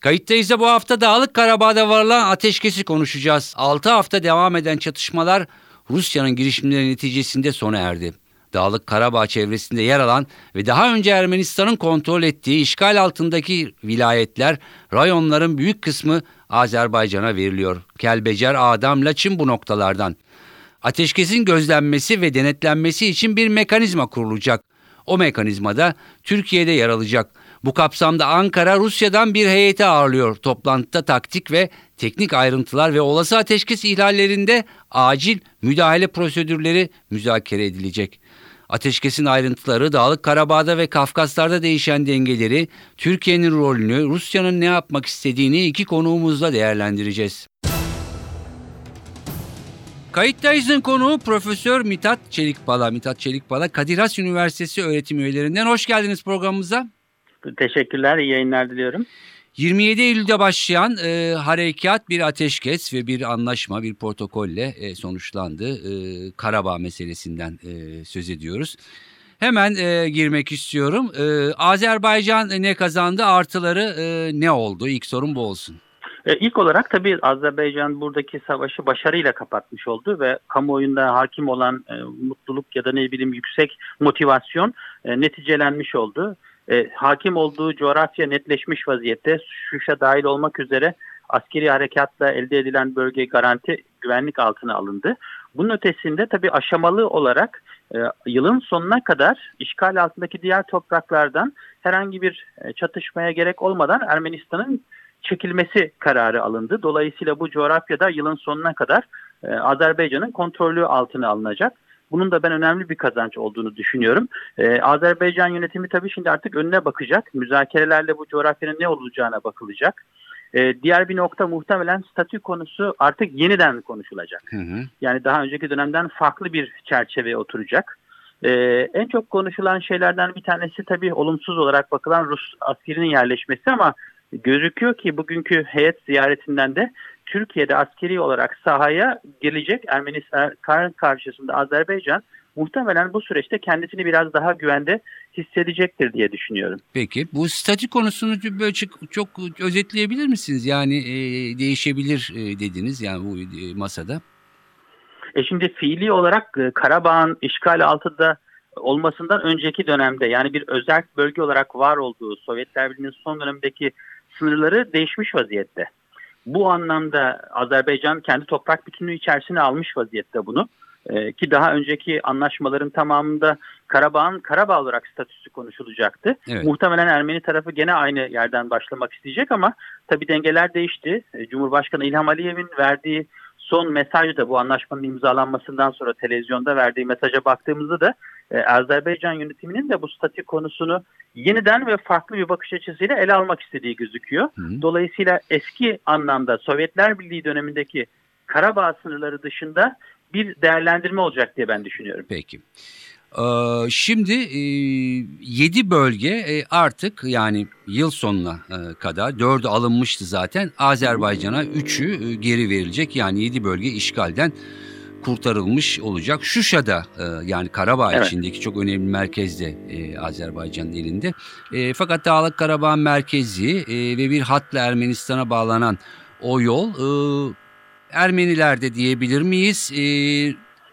Kayıttayız da bu hafta Dağlık Karabağ'da varılan ateşkesi konuşacağız. 6 hafta devam eden çatışmalar Rusya'nın girişimleri neticesinde sona erdi. Dağlık Karabağ çevresinde yer alan ve daha önce Ermenistan'ın kontrol ettiği işgal altındaki vilayetler, rayonların büyük kısmı Azerbaycan'a veriliyor. Kelbecer, Adam, Laçın bu noktalardan. Ateşkesin gözlenmesi ve denetlenmesi için bir mekanizma kurulacak. O mekanizmada Türkiye'de yer alacak. Bu kapsamda Ankara Rusya'dan bir heyeti ağırlıyor. Toplantıda taktik ve teknik ayrıntılar ve olası ateşkes ihlallerinde acil müdahale prosedürleri müzakere edilecek. Ateşkesin ayrıntıları, Dağlık Karabağ'da ve Kafkaslar'da değişen dengeleri, Türkiye'nin rolünü, Rusya'nın ne yapmak istediğini iki konuğumuzla değerlendireceğiz. Kayıttayız'ın konuğu Profesör Mithat Çelikbala. Mithat Çelikbala, Kadir Has Üniversitesi öğretim üyelerinden. Hoş geldiniz programımıza. Teşekkürler, iyi yayınlar diliyorum. 27 Eylül'de başlayan e, harekat bir ateşkes ve bir anlaşma, bir protokolle e, sonuçlandı. E, Karabağ meselesinden e, söz ediyoruz. Hemen e, girmek istiyorum. E, Azerbaycan ne kazandı, artıları e, ne oldu? İlk sorun bu olsun. E, ilk olarak tabii Azerbaycan buradaki savaşı başarıyla kapatmış oldu ve kamuoyunda hakim olan e, mutluluk ya da ne bileyim yüksek motivasyon e, neticelenmiş oldu. E, hakim olduğu coğrafya netleşmiş vaziyette. Şuşa dahil olmak üzere askeri harekatla elde edilen bölge garanti güvenlik altına alındı. Bunun ötesinde tabii aşamalı olarak e, yılın sonuna kadar işgal altındaki diğer topraklardan herhangi bir e, çatışmaya gerek olmadan Ermenistan'ın çekilmesi kararı alındı. Dolayısıyla bu coğrafyada yılın sonuna kadar e, Azerbaycan'ın kontrolü altına alınacak. Bunun da ben önemli bir kazanç olduğunu düşünüyorum. Ee, Azerbaycan yönetimi tabii şimdi artık önüne bakacak. Müzakerelerle bu coğrafyanın ne olacağına bakılacak. Ee, diğer bir nokta muhtemelen statü konusu artık yeniden konuşulacak. Hı hı. Yani daha önceki dönemden farklı bir çerçeveye oturacak. Ee, en çok konuşulan şeylerden bir tanesi tabii olumsuz olarak bakılan Rus askerinin yerleşmesi ama gözüküyor ki bugünkü heyet ziyaretinden de Türkiye'de askeri olarak sahaya gelecek Ermenistan karşısında Azerbaycan muhtemelen bu süreçte kendisini biraz daha güvende hissedecektir diye düşünüyorum. Peki bu statü konusunu böyle çok, çok özetleyebilir misiniz? Yani e, değişebilir e, dediniz yani bu e, masada. E şimdi fiili olarak e, Karabağ'ın işgal altında olmasından önceki dönemde yani bir özel bölge olarak var olduğu Sovyetler Birliği'nin son dönemindeki sınırları değişmiş vaziyette. Bu anlamda Azerbaycan kendi toprak bütünlüğü içerisine almış vaziyette bunu. Ee, ki daha önceki anlaşmaların tamamında Karabağ'ın Karabağ olarak statüsü konuşulacaktı. Evet. Muhtemelen Ermeni tarafı gene aynı yerden başlamak isteyecek ama tabii dengeler değişti. Ee, Cumhurbaşkanı İlham Aliyev'in verdiği son mesaj da bu anlaşmanın imzalanmasından sonra televizyonda verdiği mesaja baktığımızda da e, Azerbaycan yönetiminin de bu statü konusunu yeniden ve farklı bir bakış açısıyla ele almak istediği gözüküyor. Hı. Dolayısıyla eski anlamda Sovyetler Birliği dönemindeki Karabağ sınırları dışında bir değerlendirme olacak diye ben düşünüyorum. Peki. Ee, şimdi 7 e, bölge e, artık yani yıl sonuna e, kadar 4'ü alınmıştı zaten. Azerbaycan'a 3'ü geri verilecek. Yani 7 bölge işgalden kurtarılmış olacak. Şuşa'da yani Karabağ evet. içindeki çok önemli merkezde Azerbaycan'ın elinde. Fakat Dağlık Karabağ merkezi ve bir hatla Ermenistan'a bağlanan o yol Ermeniler de diyebilir miyiz?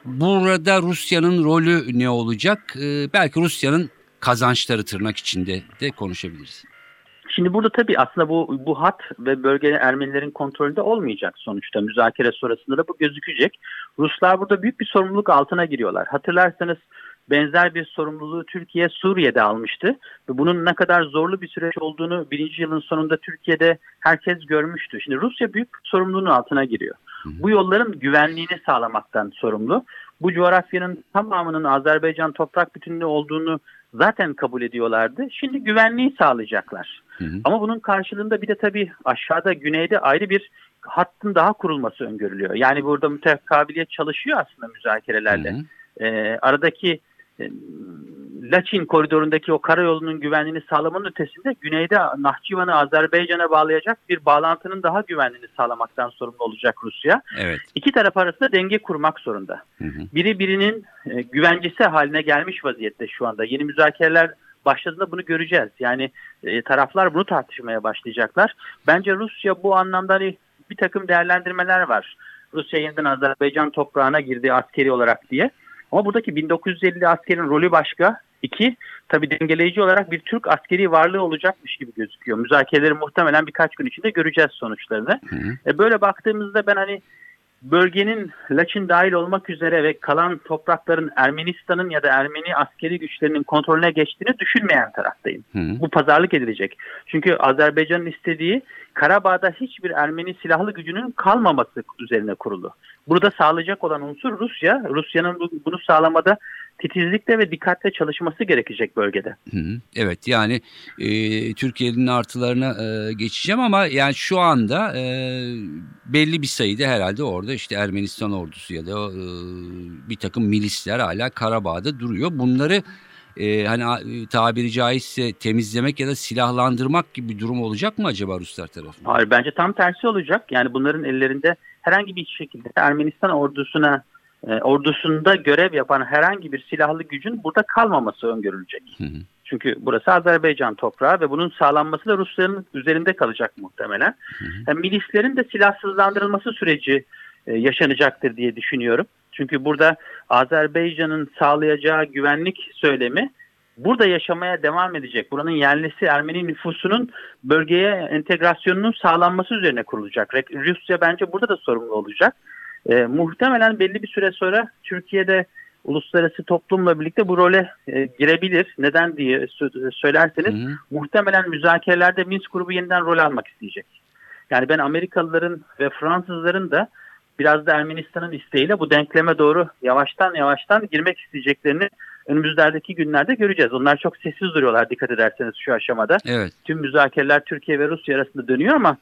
Burada Rusya'nın rolü ne olacak? Belki Rusya'nın kazançları tırnak içinde de konuşabiliriz. Şimdi burada tabii aslında bu bu hat ve bölge Ermenilerin kontrolünde olmayacak sonuçta. Müzakere sonrasında da bu gözükecek. Ruslar burada büyük bir sorumluluk altına giriyorlar. Hatırlarsanız benzer bir sorumluluğu Türkiye Suriye'de almıştı. Ve bunun ne kadar zorlu bir süreç olduğunu birinci yılın sonunda Türkiye'de herkes görmüştü. Şimdi Rusya büyük sorumluluğun altına giriyor. Bu yolların güvenliğini sağlamaktan sorumlu. Bu coğrafyanın tamamının Azerbaycan toprak bütünlüğü olduğunu zaten kabul ediyorlardı. Şimdi güvenliği sağlayacaklar. Hı hı. Ama bunun karşılığında bir de tabii aşağıda güneyde ayrı bir hattın daha kurulması öngörülüyor. Yani burada mütekabiliyet çalışıyor aslında müzakerelerde. Hı hı. Ee, aradaki e, Laçin koridorundaki o karayolunun güvenliğini sağlamanın ötesinde güneyde Nahçıvan'ı Azerbaycan'a bağlayacak bir bağlantının daha güvenliğini sağlamaktan sorumlu olacak Rusya. Evet. İki taraf arasında denge kurmak zorunda. Hı hı. Biri birinin e, güvencesi haline gelmiş vaziyette şu anda. Yeni müzakereler başladığında bunu göreceğiz. Yani e, taraflar bunu tartışmaya başlayacaklar. Bence Rusya bu anlamda hani bir takım değerlendirmeler var. Rusya yeniden Azerbaycan toprağına girdi askeri olarak diye. Ama buradaki 1950 askerin rolü başka. İki, tabii dengeleyici olarak bir Türk askeri varlığı olacakmış gibi gözüküyor. Müzakereleri muhtemelen birkaç gün içinde göreceğiz sonuçlarını. Hı hı. E, böyle baktığımızda ben hani bölgenin Laçin dahil olmak üzere ve kalan toprakların Ermenistan'ın ya da Ermeni askeri güçlerinin kontrolüne geçtiğini düşünmeyen taraftayım. Hı. Bu pazarlık edilecek. Çünkü Azerbaycan'ın istediği Karabağ'da hiçbir Ermeni silahlı gücünün kalmaması üzerine kurulu. Burada sağlayacak olan unsur Rusya. Rusya'nın bu- bunu sağlamada titizlikle ve dikkatle çalışması gerekecek bölgede. Hı hı. Evet yani e, Türkiye'nin artılarına e, geçeceğim ama yani şu anda e, belli bir sayıda herhalde orada işte Ermenistan ordusu ya da e, bir takım milisler hala Karabağ'da duruyor. Bunları e, hani tabiri caizse temizlemek ya da silahlandırmak gibi bir durum olacak mı acaba Ruslar tarafından? Hayır bence tam tersi olacak. Yani bunların ellerinde herhangi bir şekilde Ermenistan ordusuna e, ordusunda görev yapan herhangi bir silahlı gücün burada kalmaması öngörülecek. Hı hı. Çünkü burası Azerbaycan toprağı ve bunun sağlanması da Rusların üzerinde kalacak muhtemelen. Yani milislerin de silahsızlandırılması süreci e, yaşanacaktır diye düşünüyorum. Çünkü burada Azerbaycan'ın sağlayacağı güvenlik söylemi burada yaşamaya devam edecek. Buranın yerlisi Ermeni nüfusunun bölgeye entegrasyonunun sağlanması üzerine kurulacak. Rusya bence burada da sorumlu olacak. E, muhtemelen belli bir süre sonra Türkiye'de uluslararası toplumla birlikte bu role e, girebilir. Neden diye sö- söylerseniz Hı hı. muhtemelen müzakerelerde Minsk grubu yeniden rol almak isteyecek. Yani ben Amerikalıların ve Fransızların da biraz da Ermenistan'ın isteğiyle bu denkleme doğru yavaştan yavaştan girmek isteyeceklerini önümüzdeki günlerde göreceğiz. Onlar çok sessiz duruyorlar dikkat ederseniz şu aşamada. Evet. Tüm müzakereler Türkiye ve Rusya arasında dönüyor ama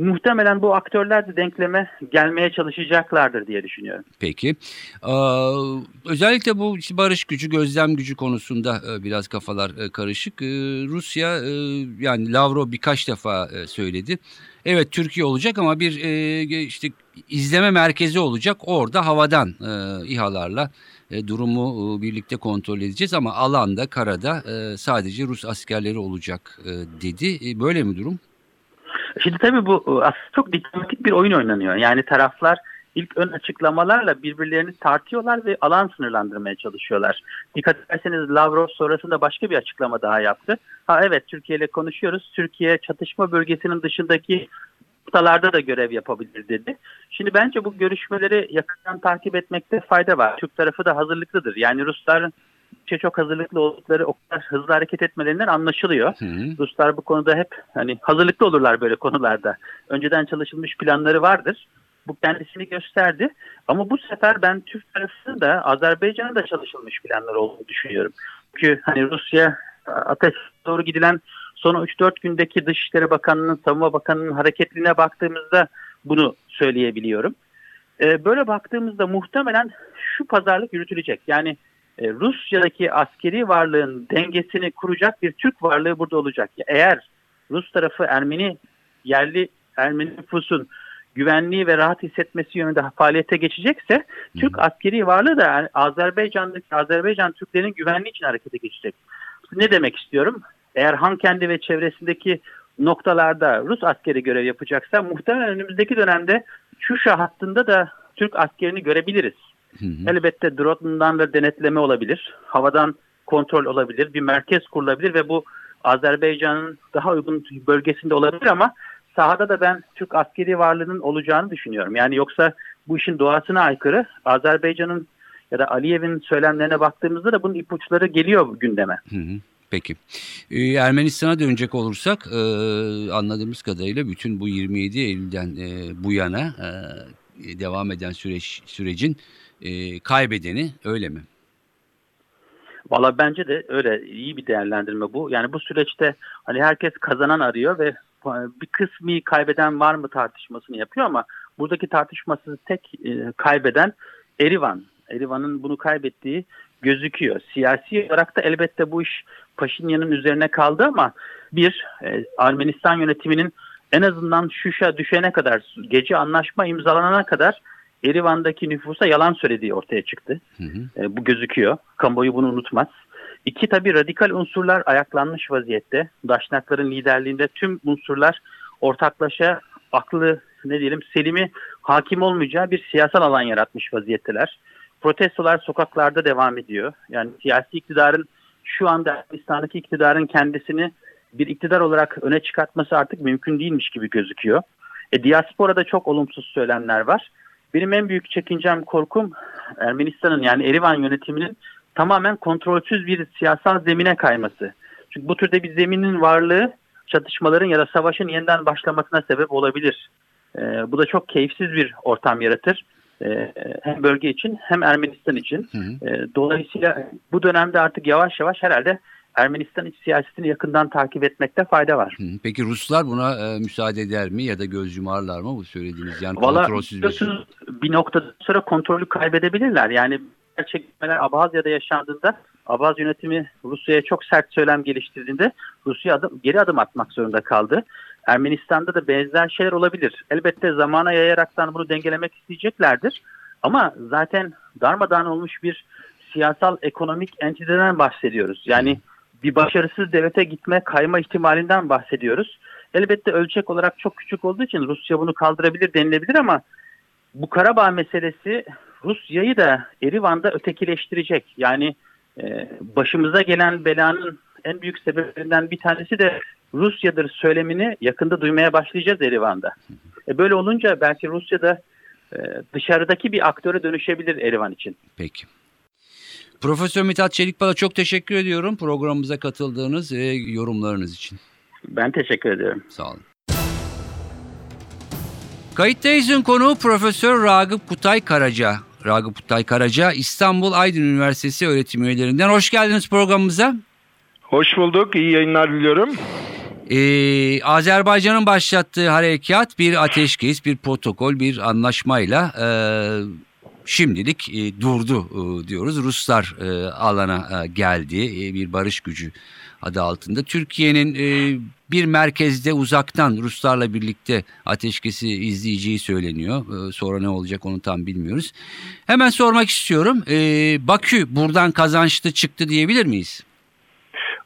muhtemelen bu aktörler de denkleme gelmeye çalışacaklardır diye düşünüyorum. Peki. Aa, özellikle bu barış gücü, gözlem gücü konusunda e, biraz kafalar e, karışık. E, Rusya e, yani Lavrov birkaç defa söyledi. Evet Türkiye olacak ama bir işte izleme merkezi olacak. Orada havadan e, İHA'larla durumu birlikte kontrol edeceğiz ama alanda, karada sadece Rus askerleri olacak dedi. Böyle mi durum? Şimdi tabii bu e, aslında çok diplomatik bir oyun oynanıyor. Yani taraflar ilk ön açıklamalarla birbirlerini tartıyorlar ve alan sınırlandırmaya çalışıyorlar. Dikkat ederseniz Lavrov sonrasında başka bir açıklama daha yaptı. Ha evet Türkiye ile konuşuyoruz. Türkiye çatışma bölgesinin dışındaki noktalarda da görev yapabilir dedi. Şimdi bence bu görüşmeleri yakından takip etmekte fayda var. Türk tarafı da hazırlıklıdır. Yani Rusların şey çok hazırlıklı oldukları o kadar hızlı hareket etmelerinden anlaşılıyor. Hı hı. Ruslar bu konuda hep hani hazırlıklı olurlar böyle konularda. Önceden çalışılmış planları vardır. Bu kendisini gösterdi. Ama bu sefer ben Türk tarafının da Azerbaycan'ın da çalışılmış planları olduğunu düşünüyorum. Çünkü hani Rusya ateş doğru gidilen son 3-4 gündeki Dışişleri Bakanı'nın, Savunma Bakanı'nın hareketliliğine baktığımızda bunu söyleyebiliyorum. Ee, böyle baktığımızda muhtemelen şu pazarlık yürütülecek. Yani e, Rusya'daki askeri varlığın dengesini kuracak bir Türk varlığı burada olacak. Eğer Rus tarafı Ermeni yerli Ermeni nüfusun güvenliği ve rahat hissetmesi yönünde faaliyete geçecekse Türk askeri varlığı da Azerbaycan'daki Azerbaycan Türklerin güvenliği için harekete geçecek. Ne demek istiyorum? Eğer Hankendi ve çevresindeki noktalarda Rus askeri görev yapacaksa muhtemelen önümüzdeki dönemde Şuşa hattında da Türk askerini görebiliriz. Hı hı. Elbette drone'dan da denetleme olabilir. Havadan kontrol olabilir. Bir merkez kurulabilir ve bu Azerbaycan'ın daha uygun bölgesinde olabilir ama sahada da ben Türk askeri varlığının olacağını düşünüyorum. Yani yoksa bu işin doğasına aykırı. Azerbaycan'ın ya da Aliyev'in söylemlerine baktığımızda da bunun ipuçları geliyor gündeme. Hı hı. Peki. Ee, Ermenistan'a dönecek olursak e, anladığımız kadarıyla bütün bu 27 Eylül'den e, bu yana e, devam eden süreç sürecin e, kaybedeni öyle mi? Valla bence de öyle iyi bir değerlendirme bu. Yani bu süreçte hani herkes kazanan arıyor ve bir kısmı kaybeden var mı tartışmasını yapıyor ama buradaki tartışmasız tek e, kaybeden Erivan. Erivan'ın bunu kaybettiği gözüküyor. Siyasi olarak da elbette bu iş Paşinyan'ın üzerine kaldı ama bir e, Ermenistan yönetiminin en azından Şuş'a düşene kadar gece anlaşma imzalanana kadar Erivan'daki nüfusa yalan söylediği ortaya çıktı. Hı hı. E, bu gözüküyor. Kamuoyu bunu unutmaz. İki tabii radikal unsurlar ayaklanmış vaziyette. Daşnakların liderliğinde tüm unsurlar ortaklaşa aklı ne diyelim selimi hakim olmayacağı bir siyasal alan yaratmış vaziyetteler. Protestolar sokaklarda devam ediyor. Yani siyasi iktidarın şu anda Ermenistan'daki iktidarın kendisini bir iktidar olarak öne çıkartması artık mümkün değilmiş gibi gözüküyor. E, diasporada çok olumsuz söylemler var. Benim en büyük çekincem, korkum Ermenistan'ın yani Erivan yönetiminin tamamen kontrolsüz bir siyasal zemine kayması. Çünkü bu türde bir zeminin varlığı çatışmaların ya da savaşın yeniden başlamasına sebep olabilir. E, bu da çok keyifsiz bir ortam yaratır. E, hem bölge için hem Ermenistan için. Hı hı. E, dolayısıyla bu dönemde artık yavaş yavaş herhalde Ermenistan iç siyasetini yakından takip etmekte fayda var. Peki Ruslar buna e, müsaade eder mi ya da göz yumarlar mı bu söylediğiniz yani Vallahi, kontrolsüz bir... bir noktadan sonra kontrolü kaybedebilirler. Yani gerçekleşmeler Abhazya'da yaşandığında Abhaz yönetimi Rusya'ya çok sert söylem geliştirdiğinde Rusya adım, geri adım atmak zorunda kaldı. Ermenistan'da da benzer şeyler olabilir. Elbette zamana yayaraktan bunu dengelemek isteyeceklerdir. Ama zaten darmadağın olmuş bir siyasal ekonomik entiteden bahsediyoruz. Yani bir başarısız devlete gitme kayma ihtimalinden bahsediyoruz. Elbette ölçek olarak çok küçük olduğu için Rusya bunu kaldırabilir denilebilir ama bu Karabağ meselesi Rusya'yı da Erivan'da ötekileştirecek. Yani e, başımıza gelen belanın en büyük sebeplerinden bir tanesi de Rusya'dır söylemini yakında duymaya başlayacağız Erivan'da. E, böyle olunca belki Rusya'da e, dışarıdaki bir aktöre dönüşebilir Erivan için. Peki. Profesör Mithat Çelikbal'a çok teşekkür ediyorum programımıza katıldığınız ve yorumlarınız için. Ben teşekkür ediyorum. Sağ olun. Kayıttayız'ın konuğu Profesör Ragıp Kutay Karaca. Ragıp Kutay Karaca İstanbul Aydın Üniversitesi öğretim üyelerinden. Hoş geldiniz programımıza. Hoş bulduk. İyi yayınlar diliyorum. Ee, Azerbaycan'ın başlattığı harekat bir ateşkes, bir protokol, bir anlaşmayla e, şimdilik e, durdu e, diyoruz. Ruslar e, alana e, geldi e, bir barış gücü adı altında. Türkiye'nin e, bir merkezde uzaktan Ruslarla birlikte ateşkesi izleyeceği söyleniyor. E, sonra ne olacak onu tam bilmiyoruz. Hemen sormak istiyorum. E, Bakü buradan kazançlı çıktı diyebilir miyiz?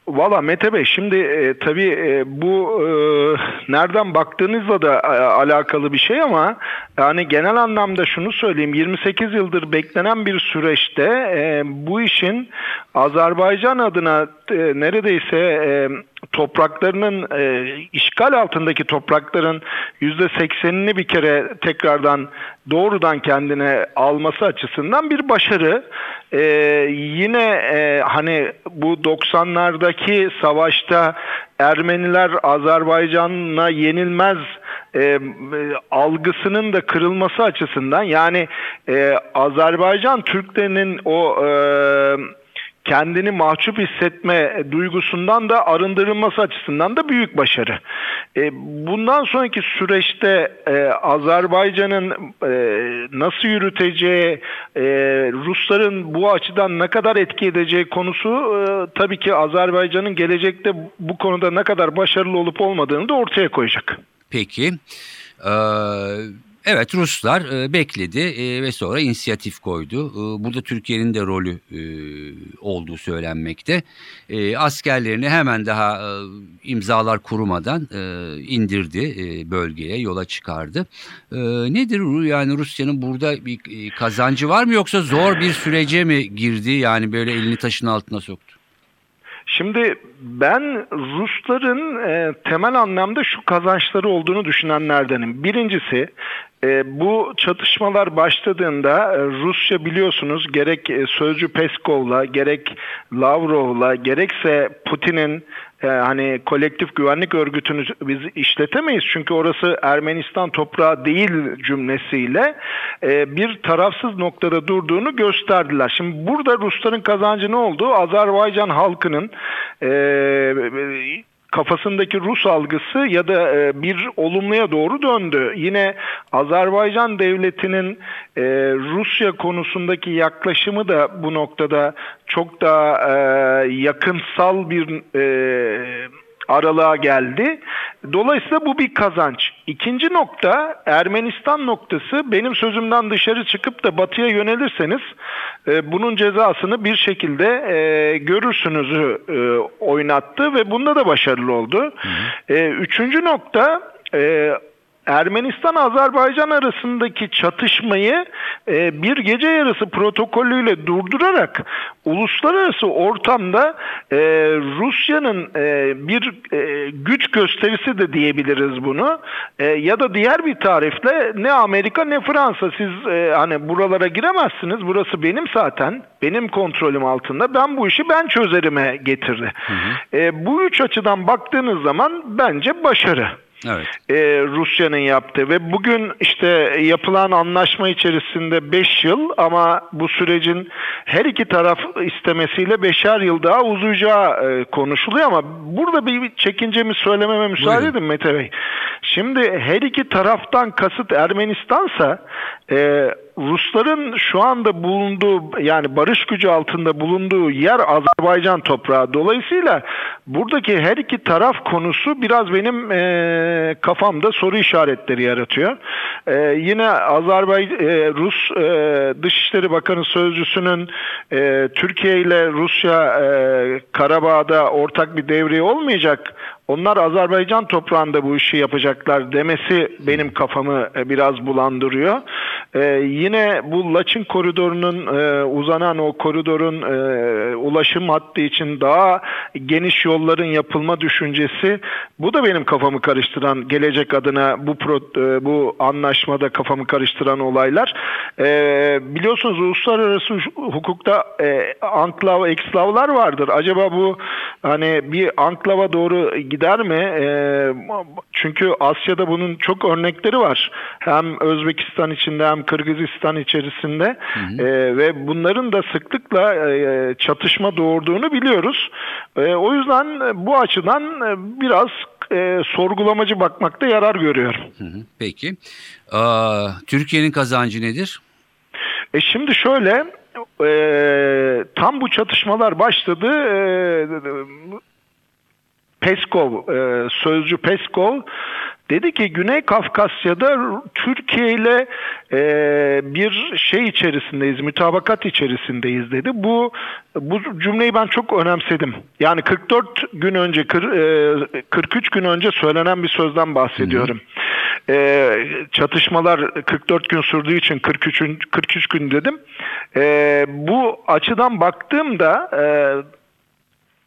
Valla Mete Bey şimdi e, tabii e, bu e, nereden baktığınızla da e, alakalı bir şey ama yani genel anlamda şunu söyleyeyim. 28 yıldır beklenen bir süreçte e, bu işin Azerbaycan adına e, neredeyse e, topraklarının e, işgal altındaki toprakların yüzde seksenini bir kere tekrardan doğrudan kendine alması açısından bir başarı. E, yine e, hani bu 90'lardaki savaşta Ermeniler Azerbaycan'a yenilmez e, algısının da kırılması açısından yani e, Azerbaycan Türklerinin o e, kendini mahcup hissetme duygusundan da arındırılması açısından da büyük başarı. E, bundan sonraki süreçte e, Azerbaycan'ın e, nasıl yürüteceği, Rusların bu açıdan ne kadar etki edeceği konusu tabii ki Azerbaycan'ın gelecekte bu konuda ne kadar başarılı olup olmadığını da ortaya koyacak. Peki. Ee, Evet Ruslar e, bekledi e, ve sonra inisiyatif koydu. E, burada Türkiye'nin de rolü e, olduğu söylenmekte. E, askerlerini hemen daha e, imzalar kurumadan e, indirdi e, bölgeye yola çıkardı. E, nedir yani Rusya'nın burada bir e, kazancı var mı yoksa zor bir sürece mi girdi yani böyle elini taşın altına soktu? Şimdi ben Rusların e, temel anlamda şu kazançları olduğunu düşünenlerdenim. Birincisi E, bu çatışmalar başladığında e, Rusya biliyorsunuz gerek e, sözcü Peskov'la gerek Lavrov'la gerekse Putin'in hani kolektif güvenlik örgütünü biz işletemeyiz çünkü orası Ermenistan toprağı değil cümlesiyle bir tarafsız noktada durduğunu gösterdiler. Şimdi burada Rusların kazancı ne oldu? Azerbaycan halkının e, kafasındaki Rus algısı ya da e, bir olumluya doğru döndü. Yine Azerbaycan devletinin e, Rusya konusundaki yaklaşımı da bu noktada çok daha e, yakınsal bir aralığa geldi. Dolayısıyla bu bir kazanç. İkinci nokta Ermenistan noktası benim sözümden dışarı çıkıp da batıya yönelirseniz e, bunun cezasını bir şekilde e, görürsünüzü e, oynattı ve bunda da başarılı oldu. E, üçüncü nokta e, Ermenistan-Azerbaycan arasındaki çatışmayı e, bir gece yarısı protokolüyle durdurarak uluslararası ortamda e, Rusya'nın e, bir e, güç gösterisi de diyebiliriz bunu. E, ya da diğer bir tarifle ne Amerika ne Fransa. Siz e, hani buralara giremezsiniz. Burası benim zaten benim kontrolüm altında. Ben bu işi ben çözerime getirdi. E, bu üç açıdan baktığınız zaman bence başarı Evet. e, Rusya'nın yaptığı ve bugün işte yapılan anlaşma içerisinde 5 yıl ama bu sürecin her iki taraf istemesiyle beşer yıl daha uzayacağı e, konuşuluyor ama burada bir çekincemi söylememe müsaade Buyurun. edin Mete Bey. Şimdi her iki taraftan kasıt Ermenistan'sa e, Rusların şu anda bulunduğu yani barış gücü altında bulunduğu yer Azerbaycan toprağı. Dolayısıyla buradaki her iki taraf konusu biraz benim e, kafamda soru işaretleri yaratıyor. E, yine Azerbaycan Rus e, Dışişleri Bakanı Sözcüsü'nün e, Türkiye ile Rusya e, Karabağ'da ortak bir devreye olmayacak. Onlar Azerbaycan toprağında bu işi yapacaklar demesi benim kafamı e, biraz bulandırıyor. Ee, yine bu Laçın koridorunun e, uzanan o koridorun e, ulaşım hattı için daha geniş yolların yapılma düşüncesi bu da benim kafamı karıştıran gelecek adına bu pro, e, bu anlaşmada kafamı karıştıran olaylar. E, biliyorsunuz uluslararası hukukta e, anklav ekslavlar vardır. Acaba bu hani bir anklava doğru gider mi? E, çünkü Asya'da bunun çok örnekleri var. Hem Özbekistan içinde hem Kırgızistan içerisinde E, ve bunların da sıklıkla e, çatışma doğurduğunu biliyoruz. E, o yüzden e, bu açıdan e, biraz e, sorgulamacı bakmakta yarar görüyorum. Hı hı. Peki. Aa, Türkiye'nin kazancı nedir? E şimdi şöyle e, tam bu çatışmalar başladı. E, Peskov, e, sözcü Peskov dedi ki Güney Kafkasya'da Türkiye ile e, bir şey içerisindeyiz, mütabakat içerisindeyiz dedi. Bu bu cümleyi ben çok önemsedim. Yani 44 gün önce, kır, e, 43 gün önce söylenen bir sözden bahsediyorum. E, çatışmalar 44 gün sürdüğü için 43 43 gün dedim. E, bu açıdan baktığımda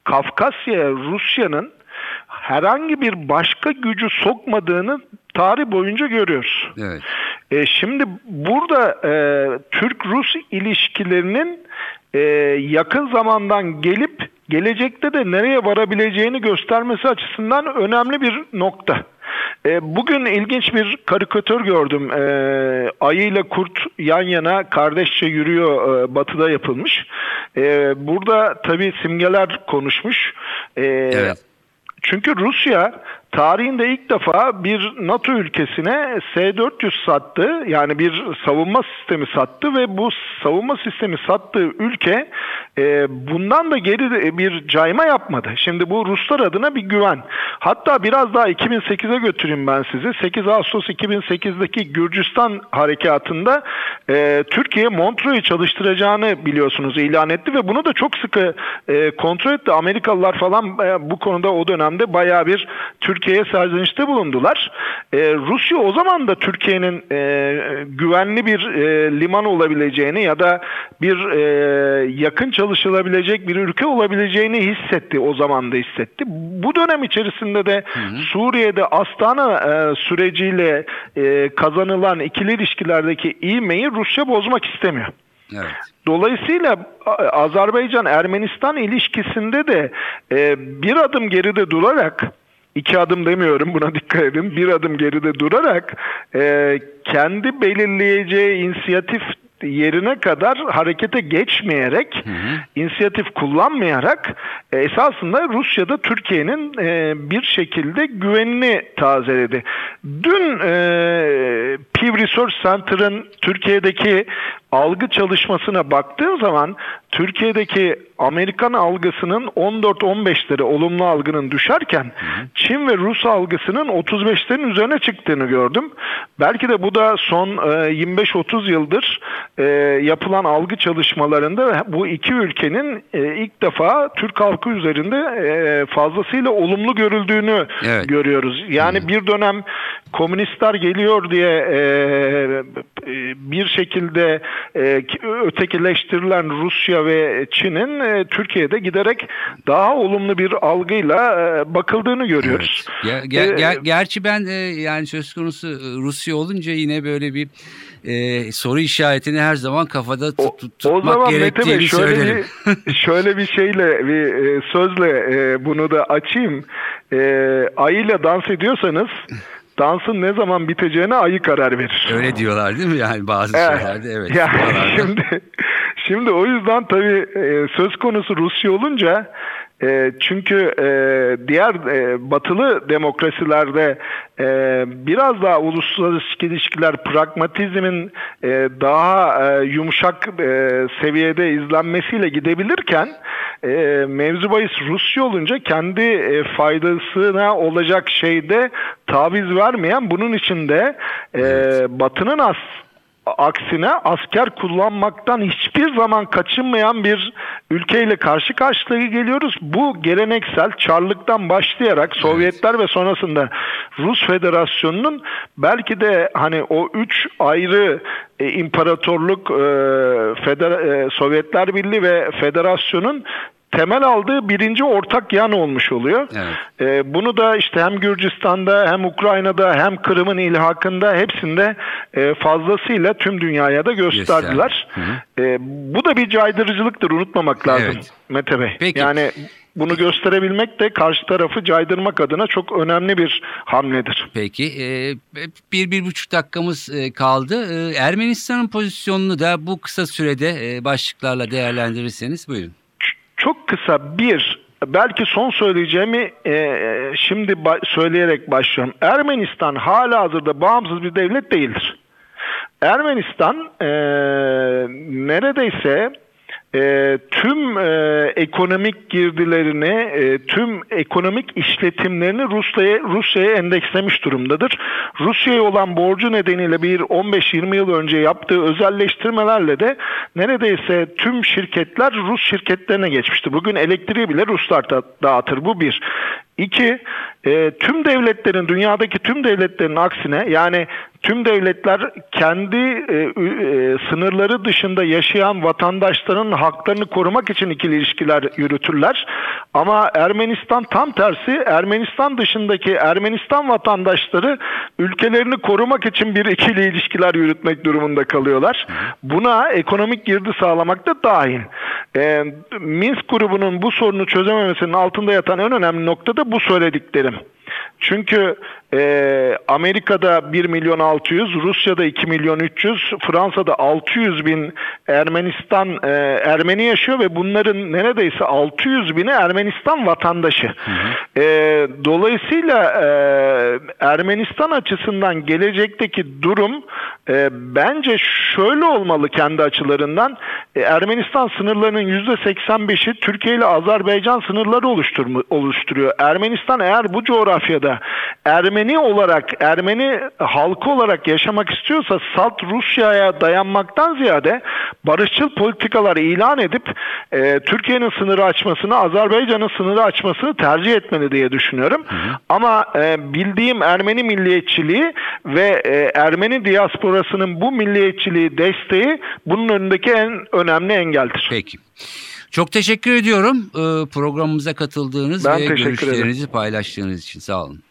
Kafkasya Rusya'nın herhangi bir başka gücü sokmadığını tarih boyunca görüyoruz. Evet. E, şimdi burada e, Türk-Rus ilişkilerinin e, yakın zamandan gelip gelecekte de nereye varabileceğini göstermesi açısından önemli bir nokta. E, bugün ilginç bir karikatür gördüm. E, ayı ile kurt yan yana kardeşçe yürüyor e, batıda yapılmış. E, burada tabii simgeler konuşmuş. E, Evet. Çünkü Rusya tarihinde ilk defa bir NATO ülkesine S-400 sattı. Yani bir savunma sistemi sattı ve bu savunma sistemi sattığı ülke e, bundan da geri bir cayma yapmadı. Şimdi bu Ruslar adına bir güven. Hatta biraz daha 2008'e götüreyim ben sizi. 8 Ağustos 2008'deki Gürcistan harekatında e, Türkiye Montreux'u çalıştıracağını biliyorsunuz ilan etti ve bunu da çok sıkı e, kontrol etti. Amerikalılar falan bu konuda o dönemde bayağı bir Türkiye Türkiye'ye serzenişte bulundular. E, Rusya o zaman da Türkiye'nin e, güvenli bir e, liman olabileceğini ya da bir e, yakın çalışılabilecek bir ülke olabileceğini hissetti. O zaman da hissetti. Bu dönem içerisinde de Suriye'de Astana e, süreciyle e, kazanılan ikili ilişkilerdeki ivmeyi Rusya bozmak istemiyor. Evet. Dolayısıyla Azerbaycan-Ermenistan ilişkisinde de e, bir adım geride durarak iki adım demiyorum buna dikkat edin bir adım geride durarak e, kendi belirleyeceği inisiyatif yerine kadar harekete geçmeyerek, inisiyatif kullanmayarak e, esasında Rusya'da Türkiye'nin e, bir şekilde güvenini tazeledi. Dün e, Pew Research Center'ın Türkiye'deki algı çalışmasına baktığın zaman Türkiye'deki Amerikan algısının 14-15'lere olumlu algının düşerken Çin ve Rus algısının 35'lerin üzerine çıktığını gördüm. Belki de bu da son e, 25-30 yıldır e, yapılan algı çalışmalarında bu iki ülkenin e, ilk defa Türk halkı üzerinde e, fazlasıyla olumlu görüldüğünü Evet. görüyoruz. Yani bir dönem komünistler geliyor diye e, e, bir şekilde e, ötekileştirilen Rusya ve Çin'in e, Türkiye'de giderek daha olumlu bir algıyla e, bakıldığını görüyoruz. Ger- ger- Ee, ger- gerçi ben e, yani söz konusu e, Rusya olunca yine böyle bir e, soru işaretini her zaman kafada tut- O, tut- o tutmak zaman Mete Bey gerektiğini şöyle söylerim. bir, şöyle bir şeyle bir e, sözle e, bunu da açayım. E, ayıyla dans ediyorsanız dansın ne zaman biteceğine ayı karar verir. Öyle diyorlar değil mi yani bazı Evet. şeylerde evet. Yani şimdi şimdi o yüzden tabii e, söz konusu Rusya olunca e, çünkü e, diğer e, batılı demokrasilerde e, biraz daha uluslararası ilişkiler pragmatizmin e, daha e, yumuşak e, seviyede izlenmesiyle gidebilirken e, mevzu bahis Rusya olunca kendi e, faydasına olacak şeyde taviz vermeyen bunun içinde e, Batı'nın as aksine asker kullanmaktan hiçbir zaman kaçınmayan bir ülkeyle karşı karşıya geliyoruz. Bu geleneksel Çarlık'tan başlayarak Sovyetler ve sonrasında Rus Federasyonu'nun belki de hani o üç ayrı e, imparatorluk e, Feder- e, Sovyetler Birliği ve Federasyon'un temel aldığı birinci ortak yan olmuş oluyor. Evet. Ee, bunu da işte hem Gürcistan'da hem Ukrayna'da hem Kırım'ın ilhakında hepsinde e, fazlasıyla tüm dünyaya da gösterdiler. Hı Ee, bu da bir caydırıcılıktır unutmamak lazım Evet. Mete Bey. Peki. Yani bunu gösterebilmek de karşı tarafı caydırmak adına çok önemli bir hamledir. Peki e, bir, bir buçuk dakikamız e, kaldı. E, Ermenistan'ın pozisyonunu da bu kısa sürede e, başlıklarla değerlendirirseniz buyurun. Çok kısa bir belki son söyleyeceğimi e, şimdi ba- söyleyerek başlıyorum. Ermenistan hala hazırda bağımsız bir devlet değildir. Ermenistan e, neredeyse e, tüm e, ekonomik girdilerini, e, tüm ekonomik işletimlerini Rusya'ya Rusya'ya endekslemiş durumdadır. Rusya'ya olan borcu nedeniyle bir 15-20 yıl önce yaptığı özelleştirmelerle de neredeyse tüm şirketler Rus şirketlerine geçmişti. Bugün elektriği bile Ruslar da- dağıtır. Bu bir. İki, e, tüm devletlerin, dünyadaki tüm devletlerin aksine yani tüm devletler kendi e, e, sınırları dışında yaşayan vatandaşların haklarını korumak için ikili ilişkiler yürütürler. Ama Ermenistan tam tersi, Ermenistan dışındaki Ermenistan vatandaşları ülkelerini korumak için bir ikili ilişkiler yürütmek durumunda kalıyorlar. Buna ekonomik girdi sağlamak da dahil. E, Minsk grubunun bu sorunu çözememesinin altında yatan en önemli nokta da bu söylediklerim. Çünkü e, Amerika'da 1 milyon 600, Rusya'da 2 milyon 300, Fransa'da 600 bin Ermenistan e, Ermeni yaşıyor ve bunların neredeyse 600 bini Ermenistan vatandaşı. E, dolayısıyla e, Ermenistan açısından gelecekteki durum e, bence şöyle olmalı kendi açılarından. E, Ermenistan sınırlarının %85'i Türkiye ile Azerbaycan sınırları oluşturuyor. Ermenistan eğer bu coğrafyada Ermeni Ermeni olarak, Ermeni halkı olarak yaşamak istiyorsa salt Rusya'ya dayanmaktan ziyade barışçıl politikalar ilan edip e, Türkiye'nin sınırı açmasını, Azerbaycan'ın sınırı açmasını tercih etmeli diye düşünüyorum. Ama e, bildiğim Ermeni milliyetçiliği ve e, Ermeni diasporasının bu milliyetçiliği desteği bunun önündeki en önemli engeldir. Peki. Çok teşekkür ediyorum e, programımıza katıldığınız Ben ve görüşlerinizi paylaştığınız için. Sağ olun.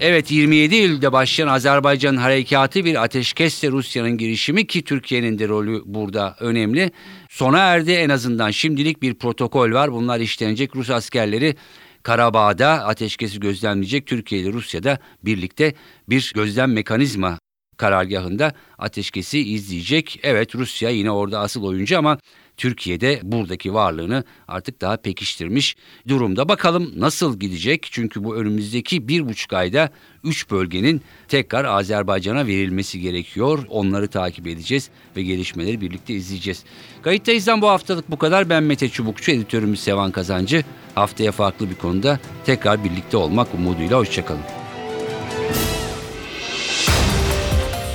Evet 27 Eylül'de başlayan Azerbaycan harekatı bir ateşkesle Rusya'nın girişimi ki Türkiye'nin de rolü burada önemli. Sona erdi en azından şimdilik bir protokol var. Bunlar işlenecek Rus askerleri Karabağ'da ateşkesi gözlemleyecek. Türkiye ile Rusya'da birlikte bir gözlem mekanizma karargahında ateşkesi izleyecek. Evet Rusya yine orada asıl oyuncu ama Türkiye'de buradaki varlığını artık daha pekiştirmiş durumda. Bakalım nasıl gidecek? Çünkü bu önümüzdeki bir buçuk ayda üç bölgenin tekrar Azerbaycan'a verilmesi gerekiyor. Onları takip edeceğiz ve gelişmeleri birlikte izleyeceğiz. Kayıttayızdan bu haftalık bu kadar. Ben Mete Çubukçu, editörümüz Sevan Kazancı. Haftaya farklı bir konuda tekrar birlikte olmak umuduyla. Hoşçakalın.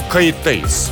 Kayıttayız.